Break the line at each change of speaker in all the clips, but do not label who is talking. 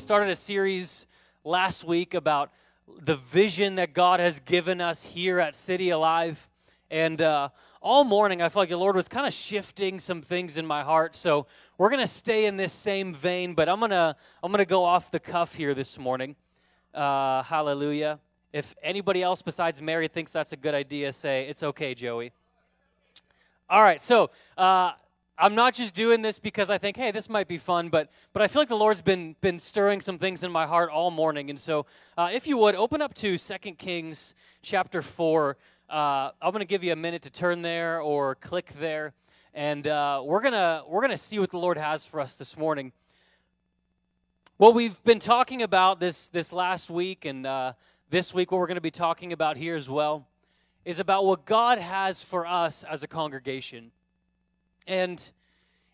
we started a series last week about the vision that God has given us here at City Alive. And uh, all morning, I felt like the Lord was kind of shifting some things in my heart. So we're going to stay in this same vein, but I'm going to I'm to go off the cuff here this morning. Uh, hallelujah. If anybody else besides Mary thinks that's a good idea, say, it's okay, Joey. All right, so uh, I'm not just doing this because I think, hey, this might be fun, but but I feel like the Lord's been been stirring some things in my heart all morning, and so uh, if you would open up to Second Kings chapter four. Uh, I'm going to give you a minute to turn there or click there, and uh, we're gonna we're gonna see what the Lord has for us this morning. What we've been talking about this this last week and uh, this week, what we're going to be talking about here as well, is about what God has for us as a congregation. And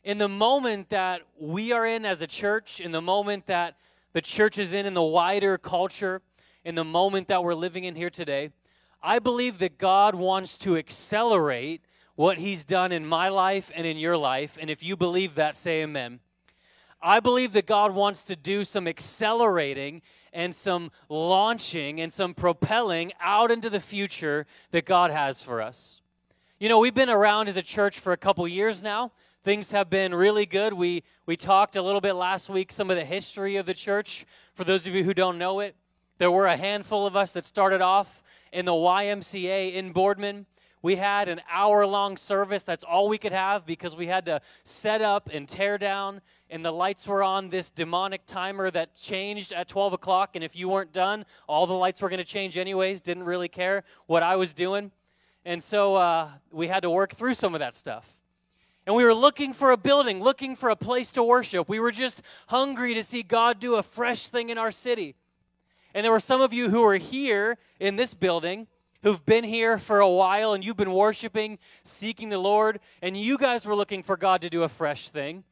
in the moment that we are in as a church, in the moment that the church is in, in the wider culture, in the moment that we're living in here today, I believe that God wants to accelerate what He's done in my life and in your life. And if you believe that, say amen. I believe that God wants to do some accelerating and some launching and some propelling out into the future that God has for us. You know, we've been around as a church for a couple years now. Things have been really good. We we talked a little bit last week some of the history of the church. For those of you who don't know it, there were a handful of us that started off in the YMCA in Boardman. We had an hour long service. That's all we could have because we had to set up and tear down. And the lights were on this demonic timer that changed at 12 o'clock. And if you weren't done, all the lights were going to change anyways. Didn't really care what I was doing. And so uh, we had to work through some of that stuff. And we were looking for a building, looking for a place to worship. We were just hungry to see God do a fresh thing in our city. And there were some of you who were here in this building who've been here for a while and you've been worshiping, seeking the Lord, and you guys were looking for God to do a fresh thing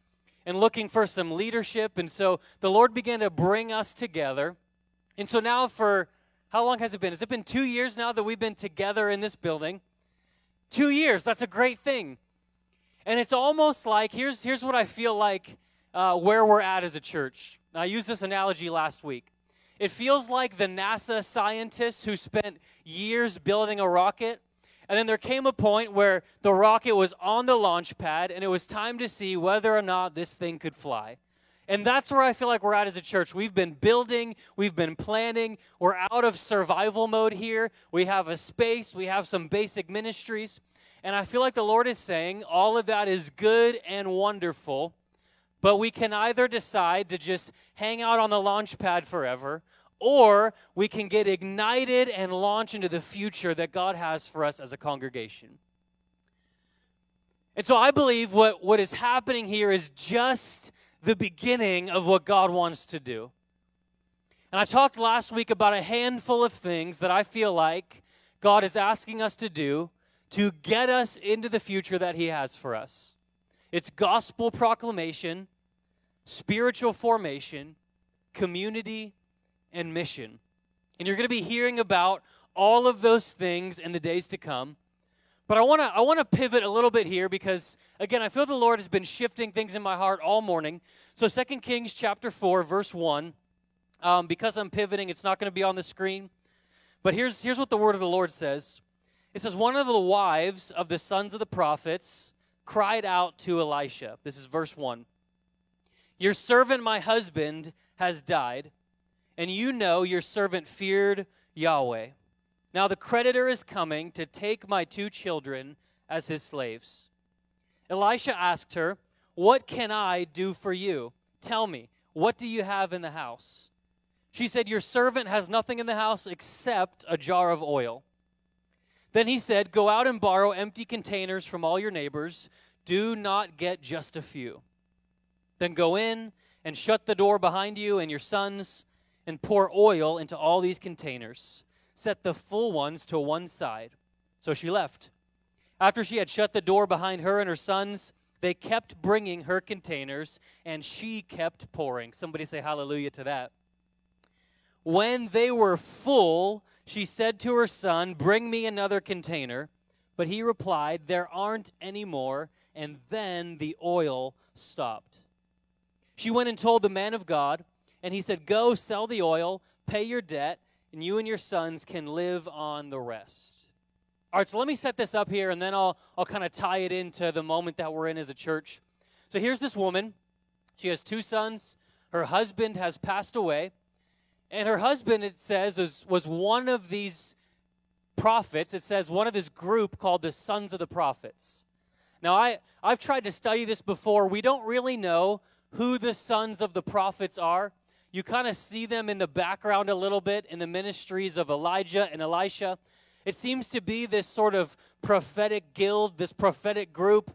and looking for some leadership. And so the Lord began to bring us together. And so now, for how long has it been? Has it been two years now that we've been together in this building? Two years. That's a great thing. And it's almost like here's, here's what I feel like uh, where we're at as a church. I used this analogy last week. It feels like the NASA scientists who spent years building a rocket, and then there came a point where the rocket was on the launch pad, and it was time to see whether or not this thing could fly. And that's where I feel like we're at as a church. We've been building, we've been planning, we're out of survival mode here. We have a space, we have some basic ministries. And I feel like the Lord is saying all of that is good and wonderful, but we can either decide to just hang out on the launch pad forever, or we can get ignited and launch into the future that God has for us as a congregation. And so I believe what, what is happening here is just the beginning of what God wants to do. And I talked last week about a handful of things that I feel like God is asking us to do to get us into the future that He has for us. It's gospel proclamation, spiritual formation, community, and mission. And you're going to be hearing about all of those things in the days to come. But I want to I want to pivot a little bit here because again, I feel the Lord has been shifting things in my heart all morning. So Second Kings chapter 4 verse 1 um, because I'm pivoting, it's not going to be on the screen. But here's here's what the word of the Lord says. It says one of the wives of the sons of the prophets cried out to Elisha. This is verse 1. Your servant my husband has died, and you know your servant feared Yahweh. Now the creditor is coming to take my two children as his slaves. Elisha asked her, What can I do for you? Tell me, what do you have in the house? She said, Your servant has nothing in the house except a jar of oil. Then he said, Go out and borrow empty containers from all your neighbors. Do not get just a few. Then go in and shut the door behind you and your sons and pour oil into all these containers set the full ones to one side. So she left. After she had shut the door behind her and her sons, they kept bringing her containers, and she kept pouring. Somebody say hallelujah to that. When they were full, she said to her son, Bring me another container. But he replied, There aren't any more. And then the oil stopped. She went and told the man of God, And he said, Go sell the oil, pay your debt, and you and your sons can live on the rest. All right, so let me set this up here, and then I'll, I'll kind of tie it into the moment that we're in as a church. So here's this woman. She has two sons. Her husband has passed away. And her husband, it says, was, was one of these prophets. It says one of this group called the Sons of the Prophets. Now, I, I've tried to study this before. We don't really know who the sons of the prophets are. You kind of see them in the background a little bit in the ministries of Elijah and Elisha. It seems to be this sort of prophetic guild, this prophetic group,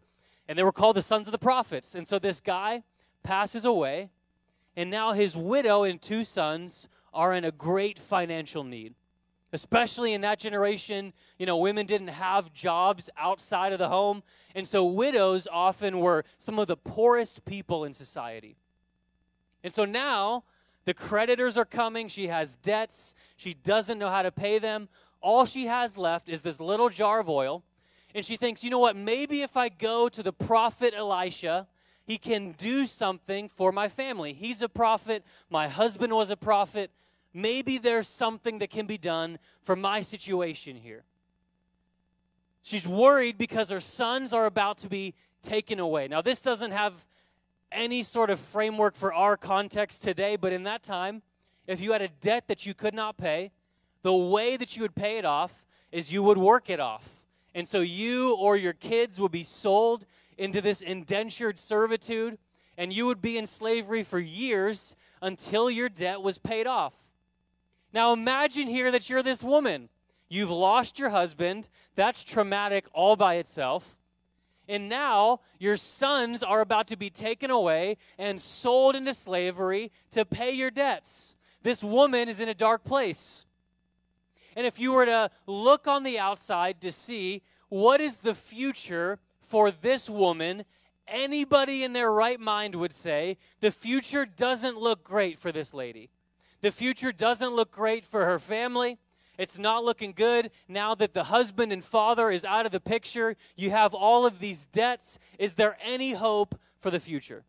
and they were called the sons of the prophets. And so this guy passes away, and now his widow and two sons are in a great financial need. Especially in that generation, you know, women didn't have jobs outside of the home. And so widows often were some of the poorest people in society. And so now the creditors are coming. She has debts. She doesn't know how to pay them. All she has left is this little jar of oil. And she thinks, you know what? Maybe if I go to the prophet Elisha, he can do something for my family. He's a prophet. My husband was a prophet. Maybe there's something that can be done for my situation here. She's worried because her sons are about to be taken away. Now, this doesn't have any sort of framework for our context today, but in that time, if you had a debt that you could not pay, the way that you would pay it off is you would work it off. And so you or your kids would be sold into this indentured servitude, and you would be in slavery for years until your debt was paid off. Now imagine here that you're this woman. You've lost your husband. That's traumatic all by itself. And now your sons are about to be taken away and sold into slavery to pay your debts. This woman is in a dark place. And if you were to look on the outside to see what is the future for this woman, anybody in their right mind would say the future doesn't look great for this lady. The future doesn't look great for her family. It's not looking good now that the husband and father is out of the picture. You have all of these debts. Is there any hope for the future?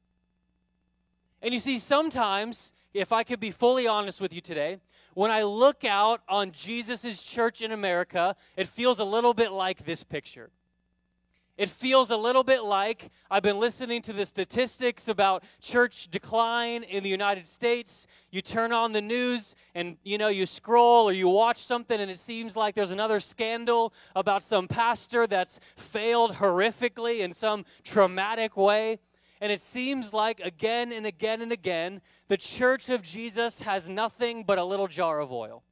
And you see, sometimes, if I could be fully honest with you today, when I look out on Jesus' church in America, it feels a little bit like this picture. It feels a little bit like I've been listening to the statistics about church decline in the United States. You turn on the news and you know you scroll or you watch something and it seems like there's another scandal about some pastor that's failed horrifically in some traumatic way. And it seems like again and again and again the church of Jesus has nothing but a little jar of oil.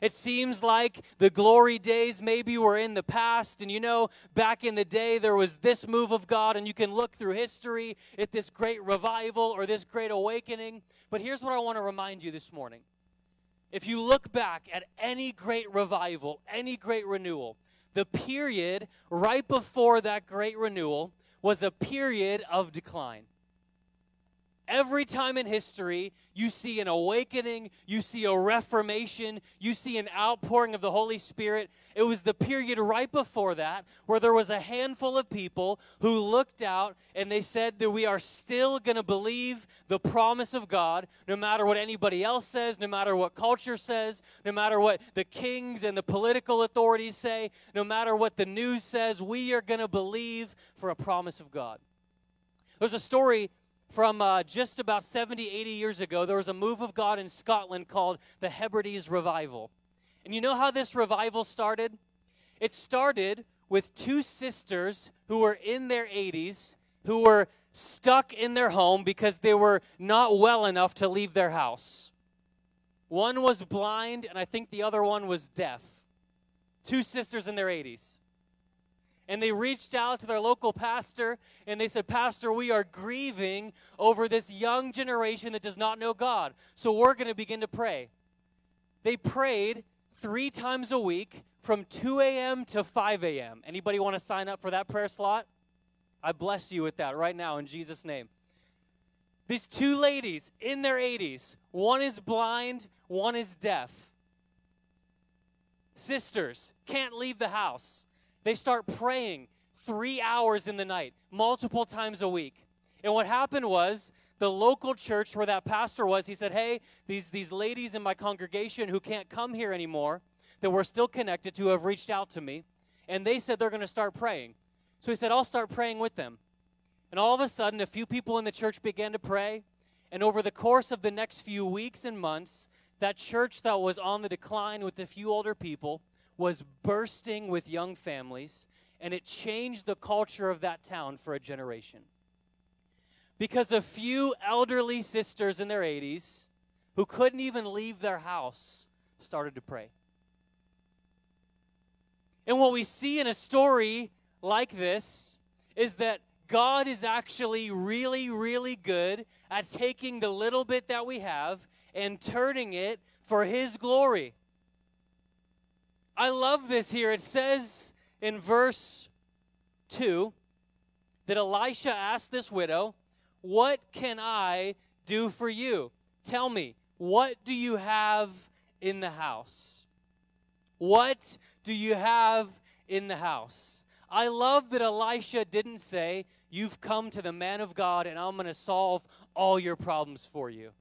It seems like the glory days maybe were in the past. And you know, back in the day, there was this move of God, and you can look through history at this great revival or this great awakening. But here's what I want to remind you this morning. If you look back at any great revival, any great renewal, the period right before that great renewal was a period of decline. Every time in history, you see an awakening, you see a reformation, you see an outpouring of the Holy Spirit. It was the period right before that where there was a handful of people who looked out and they said that we are still going to believe the promise of God, no matter what anybody else says, no matter what culture says, no matter what the kings and the political authorities say, no matter what the news says, we are going to believe for a promise of God. There's a story from uh, just about 70, 80 years ago, there was a move of God in Scotland called the Hebrides Revival. And you know how this revival started? It started with two sisters who were in their 80s who were stuck in their home because they were not well enough to leave their house. One was blind, and I think the other one was deaf. Two sisters in their 80s and they reached out to their local pastor and they said, Pastor, we are grieving over this young generation that does not know God. So we're going to begin to pray. They prayed three times a week from 2 a.m. to 5 a.m. Anybody want to sign up for that prayer slot? I bless you with that right now in Jesus' name. These two ladies in their 80s, one is blind, one is deaf. Sisters can't leave the house. They start praying three hours in the night, multiple times a week. And what happened was the local church where that pastor was, he said, Hey, these, these ladies in my congregation who can't come here anymore, that we're still connected to, have reached out to me. And they said they're going to start praying. So he said, I'll start praying with them. And all of a sudden, a few people in the church began to pray. And over the course of the next few weeks and months, that church that was on the decline with a few older people was bursting with young families, and it changed the culture of that town for a generation. Because a few elderly sisters in their 80s who couldn't even leave their house started to pray. And what we see in a story like this is that God is actually really, really good at taking the little bit that we have and turning it for His glory. I love this here. It says in verse 2 that Elisha asked this widow, What can I do for you? Tell me, what do you have in the house? What do you have in the house? I love that Elisha didn't say, You've come to the man of God and I'm going to solve all your problems for you.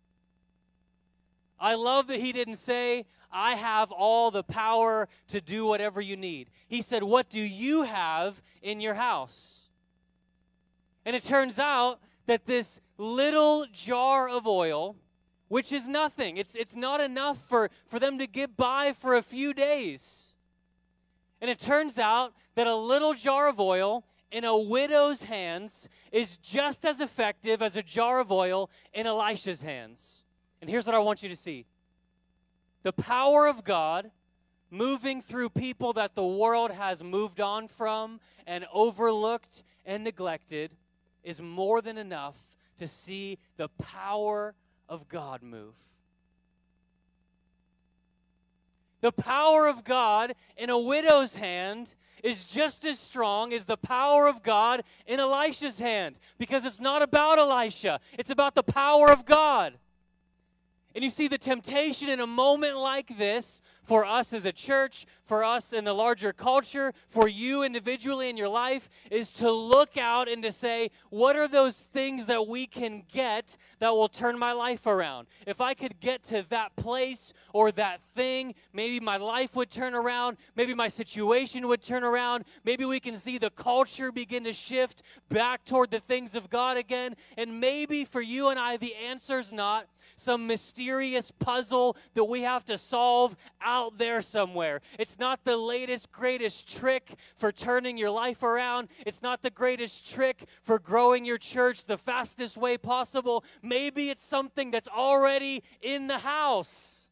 I love that he didn't say, I have all the power to do whatever you need. He said, What do you have in your house? And it turns out that this little jar of oil, which is nothing, it's, it's not enough for, for them to get by for a few days. And it turns out that a little jar of oil in a widow's hands is just as effective as a jar of oil in Elisha's hands. And here's what I want you to see the power of God moving through people that the world has moved on from and overlooked and neglected is more than enough to see the power of God move. The power of God in a widow's hand is just as strong as the power of God in Elisha's hand because it's not about Elisha, it's about the power of God. And you see the temptation in a moment like this for us as a church, for us in the larger culture, for you individually in your life, is to look out and to say, what are those things that we can get that will turn my life around? If I could get to that place or that thing, maybe my life would turn around, maybe my situation would turn around, maybe we can see the culture begin to shift back toward the things of God again. And maybe for you and I, the answer's not some mysterious puzzle that we have to solve out there somewhere. It's not the latest, greatest trick for turning your life around. It's not the greatest trick for growing your church the fastest way possible. Maybe it's something that's already in the house.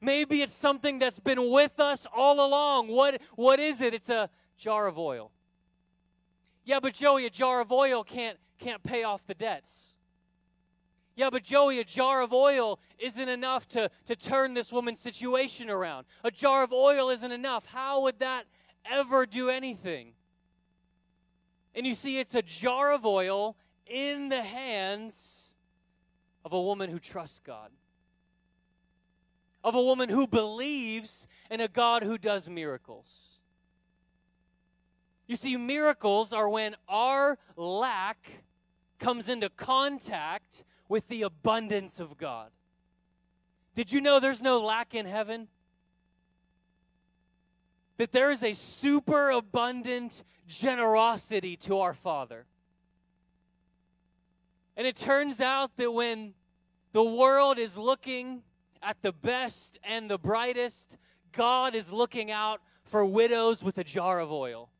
Maybe it's something that's been with us all along. What, what is it? It's a jar of oil. Yeah, but Joey, a jar of oil can't, can't pay off the debts. Yeah, but Joey, a jar of oil isn't enough to, to turn this woman's situation around. A jar of oil isn't enough. How would that ever do anything? And you see, it's a jar of oil in the hands of a woman who trusts God, of a woman who believes in a God who does miracles. You see, miracles are when our lack comes into contact with the abundance of God. Did you know there's no lack in heaven? That there is a super abundant generosity to our Father. And it turns out that when the world is looking at the best and the brightest, God is looking out for widows with a jar of oil.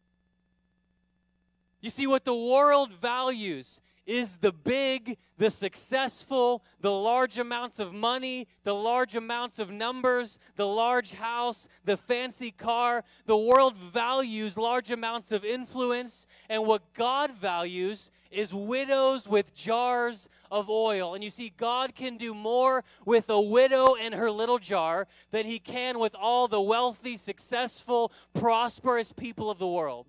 You see, what the world values is the big, the successful, the large amounts of money, the large amounts of numbers, the large house, the fancy car. The world values large amounts of influence, and what God values is widows with jars of oil. And you see, God can do more with a widow and her little jar than he can with all the wealthy, successful, prosperous people of the world.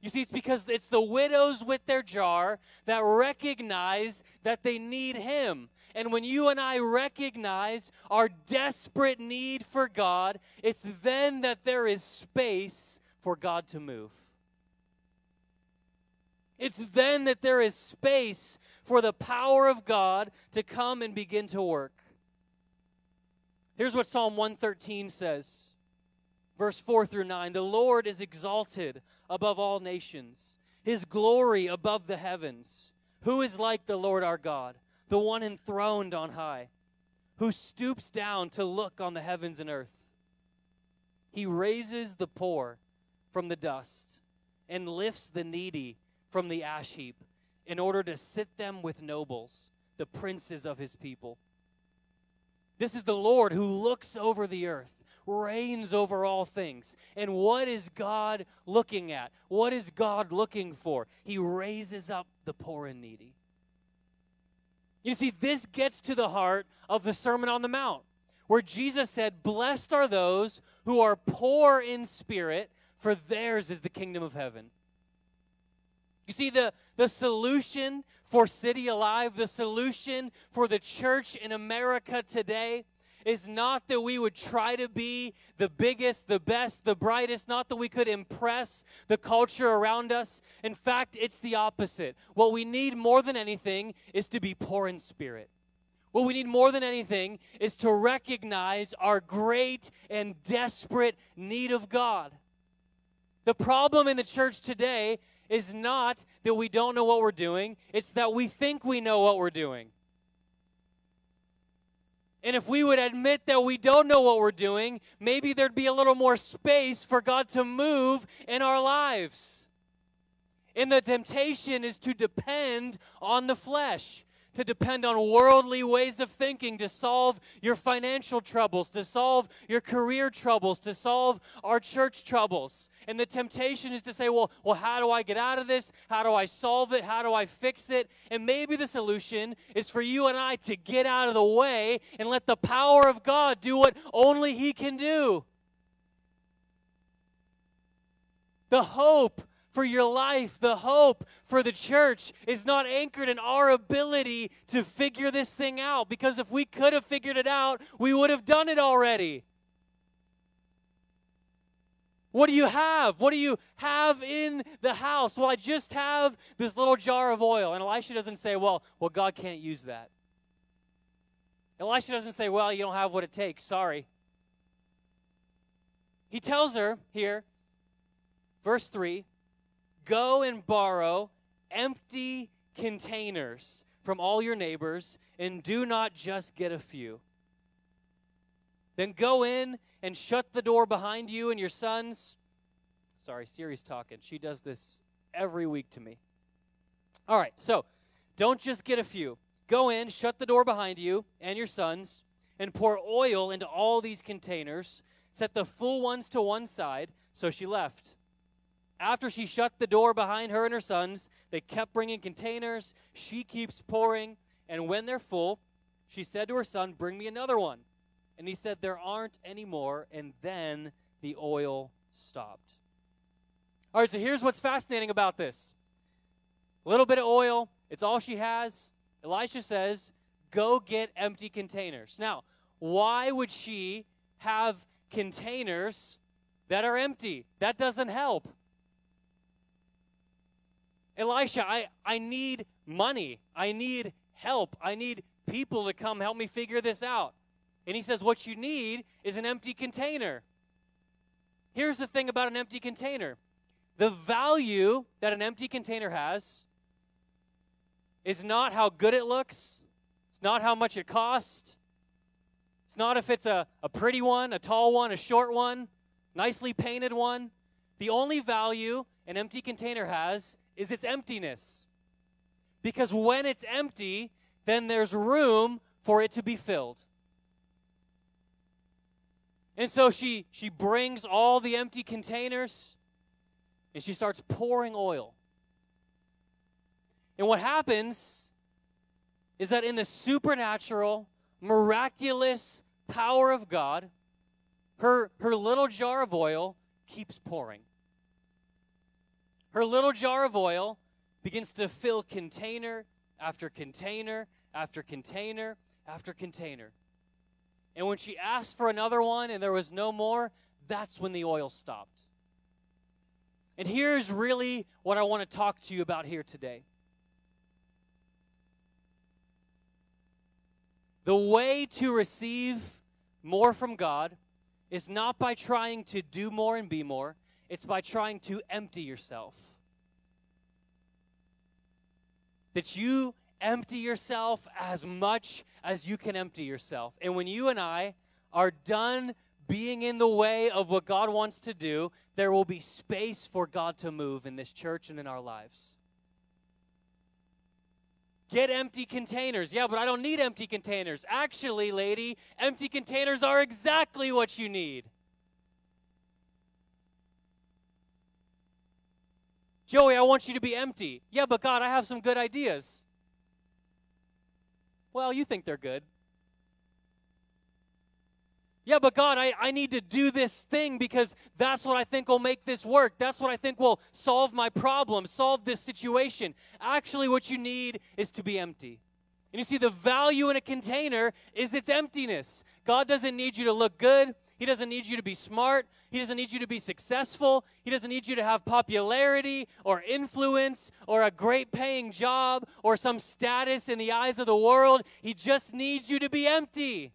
You see, it's because it's the widows with their jar that recognize that they need Him. And when you and I recognize our desperate need for God, it's then that there is space for God to move. It's then that there is space for the power of God to come and begin to work. Here's what Psalm 113 says, verse 4 through 9 The Lord is exalted above all nations, his glory above the heavens. Who is like the Lord our God, the one enthroned on high, who stoops down to look on the heavens and earth? He raises the poor from the dust and lifts the needy from the ash heap in order to sit them with nobles, the princes of his people. This is the Lord who looks over the earth, reigns over all things. And what is God looking at? What is God looking for? He raises up the poor and needy. You see, this gets to the heart of the Sermon on the Mount, where Jesus said, Blessed are those who are poor in spirit, for theirs is the kingdom of heaven. You see, the, the solution for City Alive, the solution for the church in America today, is not that we would try to be the biggest, the best, the brightest, not that we could impress the culture around us. In fact, it's the opposite. What we need more than anything is to be poor in spirit. What we need more than anything is to recognize our great and desperate need of God. The problem in the church today is not that we don't know what we're doing, it's that we think we know what we're doing. And if we would admit that we don't know what we're doing, maybe there'd be a little more space for God to move in our lives. And the temptation is to depend on the flesh to depend on worldly ways of thinking to solve your financial troubles, to solve your career troubles, to solve our church troubles. And the temptation is to say, well, well, how do I get out of this? How do I solve it? How do I fix it? And maybe the solution is for you and I to get out of the way and let the power of God do what only He can do. The hope for your life, the hope for the church is not anchored in our ability to figure this thing out. Because if we could have figured it out, we would have done it already. What do you have? What do you have in the house? Well, I just have this little jar of oil. And Elisha doesn't say, well, well, God can't use that. Elisha doesn't say, well, you don't have what it takes. Sorry. He tells her here, verse 3 Go and borrow empty containers from all your neighbors, and do not just get a few. Then go in and shut the door behind you and your sons. Sorry, Siri's talking. She does this every week to me. All right, so don't just get a few. Go in, shut the door behind you and your sons, and pour oil into all these containers. Set the full ones to one side. So she left. After she shut the door behind her and her sons, they kept bringing containers. She keeps pouring. And when they're full, she said to her son, Bring me another one. And he said, There aren't any more. And then the oil stopped. All right, so here's what's fascinating about this a little bit of oil, it's all she has. Elisha says, Go get empty containers. Now, why would she have containers that are empty? That doesn't help. Elisha, I, I need money. I need help. I need people to come help me figure this out. And he says, What you need is an empty container. Here's the thing about an empty container the value that an empty container has is not how good it looks, it's not how much it costs. It's not if it's a, a pretty one, a tall one, a short one, nicely painted one. The only value an empty container has is its emptiness. Because when it's empty, then there's room for it to be filled. And so she she brings all the empty containers and she starts pouring oil. And what happens is that in the supernatural, miraculous power of God, her, her little jar of oil keeps pouring. Her little jar of oil begins to fill container after container after container after container. And when she asked for another one and there was no more, that's when the oil stopped. And here's really what I want to talk to you about here today. The way to receive more from God is not by trying to do more and be more, it's by trying to empty yourself. That you empty yourself as much as you can empty yourself. And when you and I are done being in the way of what God wants to do, there will be space for God to move in this church and in our lives. Get empty containers. Yeah, but I don't need empty containers. Actually, lady, empty containers are exactly what you need. Joey, I want you to be empty. Yeah, but God, I have some good ideas. Well, you think they're good. Yeah, but God, I, I need to do this thing because that's what I think will make this work. That's what I think will solve my problem, solve this situation. Actually, what you need is to be empty. And you see, the value in a container is its emptiness. God doesn't need you to look good. He doesn't need you to be smart. He doesn't need you to be successful. He doesn't need you to have popularity or influence or a great paying job or some status in the eyes of the world. He just needs you to be empty.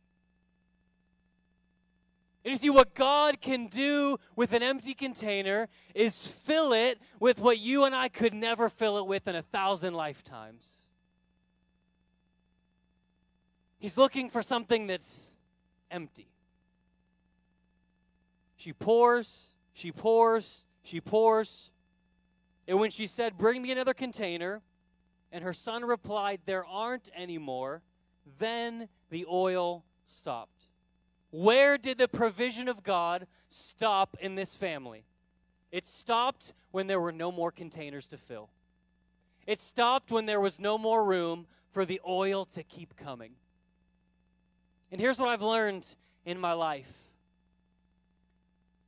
And you see, what God can do with an empty container is fill it with what you and I could never fill it with in a thousand lifetimes. He's looking for something that's empty. She pours, she pours, she pours. And when she said, Bring me another container, and her son replied, There aren't any more, then the oil stopped. Where did the provision of God stop in this family? It stopped when there were no more containers to fill. It stopped when there was no more room for the oil to keep coming. And here's what I've learned in my life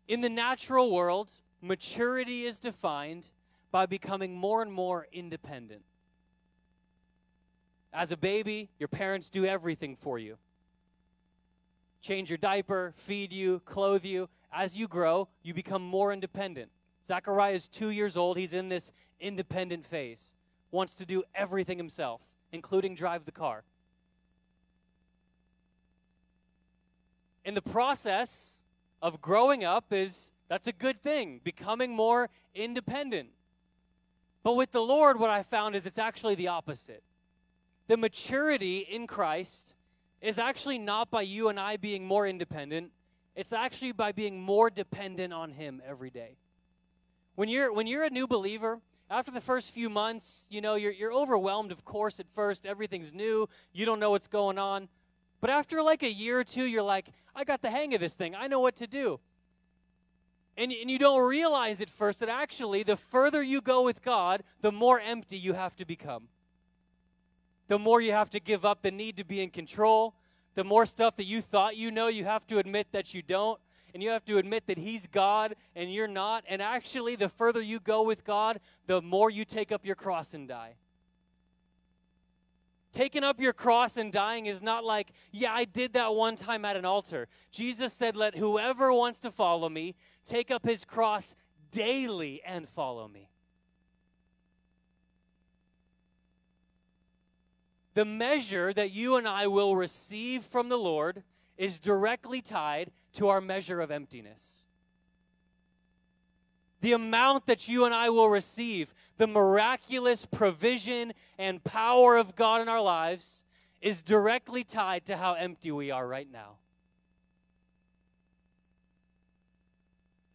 in the natural world, maturity is defined by becoming more and more independent. As a baby, your parents do everything for you change your diaper, feed you, clothe you. As you grow, you become more independent. Zachariah is two years old. He's in this independent phase, wants to do everything himself, including drive the car. In the process of growing up is that's a good thing, becoming more independent. But with the Lord, what I found is it's actually the opposite. The maturity in Christ is actually not by you and I being more independent. It's actually by being more dependent on him every day. When you're when you're a new believer, after the first few months, you know, you're you're overwhelmed of course at first, everything's new, you don't know what's going on. But after like a year or two, you're like, I got the hang of this thing. I know what to do. And, and you don't realize at first that actually, the further you go with God, the more empty you have to become the more you have to give up the need to be in control. The more stuff that you thought you know, you have to admit that you don't. And you have to admit that He's God and you're not. And actually, the further you go with God, the more you take up your cross and die. Taking up your cross and dying is not like, yeah, I did that one time at an altar. Jesus said, let whoever wants to follow me take up his cross daily and follow me. the measure that you and I will receive from the Lord is directly tied to our measure of emptiness. The amount that you and I will receive, the miraculous provision and power of God in our lives, is directly tied to how empty we are right now.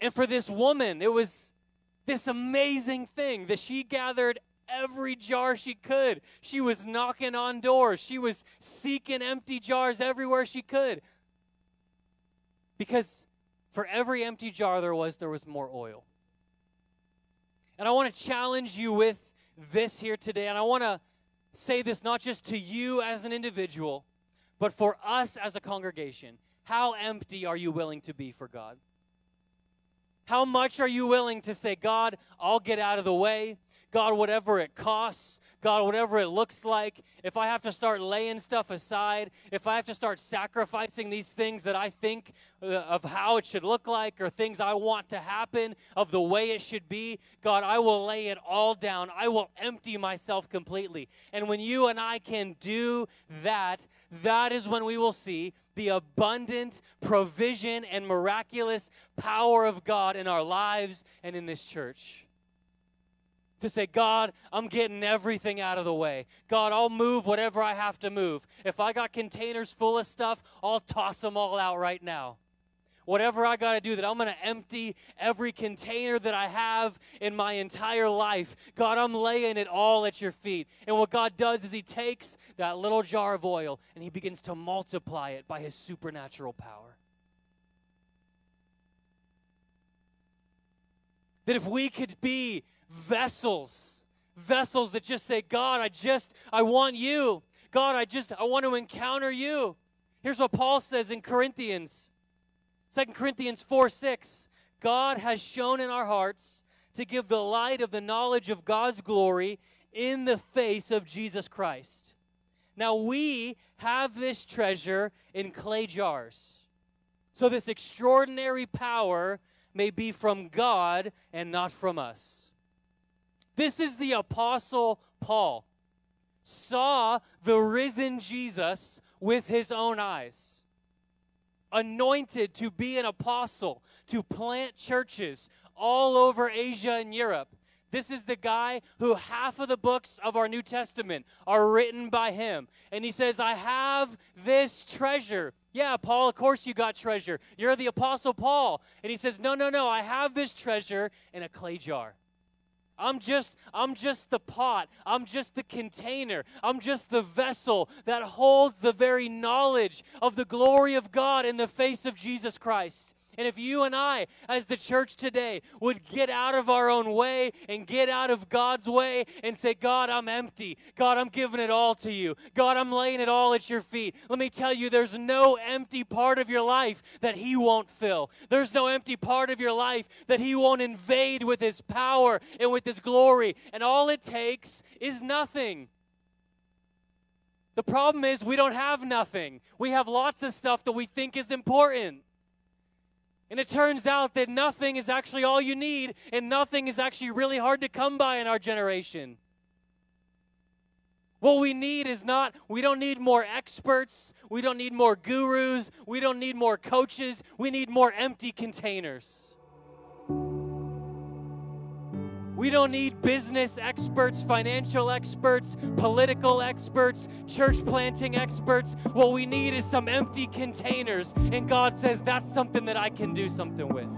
And for this woman, it was this amazing thing that she gathered every jar she could. She was knocking on doors. She was seeking empty jars everywhere she could. Because for every empty jar there was, there was more oil. And I want to challenge you with this here today. And I want to say this not just to you as an individual, but for us as a congregation. How empty are you willing to be for God? How much are you willing to say, God, I'll get out of the way? God, whatever it costs, God, whatever it looks like, if I have to start laying stuff aside, if I have to start sacrificing these things that I think uh, of how it should look like or things I want to happen, of the way it should be, God, I will lay it all down. I will empty myself completely. And when you and I can do that, that is when we will see the abundant provision and miraculous power of God in our lives and in this church to say, God, I'm getting everything out of the way. God, I'll move whatever I have to move. If I got containers full of stuff, I'll toss them all out right now. Whatever I got to do, that I'm going to empty every container that I have in my entire life. God, I'm laying it all at your feet. And what God does is He takes that little jar of oil and He begins to multiply it by His supernatural power. That if we could be vessels, vessels that just say, God, I just, I want you. God, I just, I want to encounter you. Here's what Paul says in Corinthians, 2 Corinthians 4 6. God has shone in our hearts to give the light of the knowledge of God's glory in the face of Jesus Christ. Now we have this treasure in clay jars. So this extraordinary power may be from God and not from us. This is the Apostle Paul. Saw the risen Jesus with his own eyes. Anointed to be an apostle, to plant churches all over Asia and Europe. This is the guy who half of the books of our New Testament are written by him. And he says, I have this treasure. Yeah, Paul, of course you got treasure. You're the Apostle Paul. And he says, No, no, no, I have this treasure in a clay jar. I'm just I'm just the pot. I'm just the container. I'm just the vessel that holds the very knowledge of the glory of God in the face of Jesus Christ. And if you and I, as the church today, would get out of our own way and get out of God's way and say, God, I'm empty. God, I'm giving it all to you. God, I'm laying it all at your feet. Let me tell you, there's no empty part of your life that He won't fill. There's no empty part of your life that He won't invade with His power and with His glory. And all it takes is nothing. The problem is we don't have nothing. We have lots of stuff that we think is important. And it turns out that nothing is actually all you need, and nothing is actually really hard to come by in our generation. What we need is not, we don't need more experts. We don't need more gurus. We don't need more coaches. We need more empty containers. We don't need business experts, financial experts, political experts, church planting experts. What we need is some empty containers. And God says, that's something that I can do something with.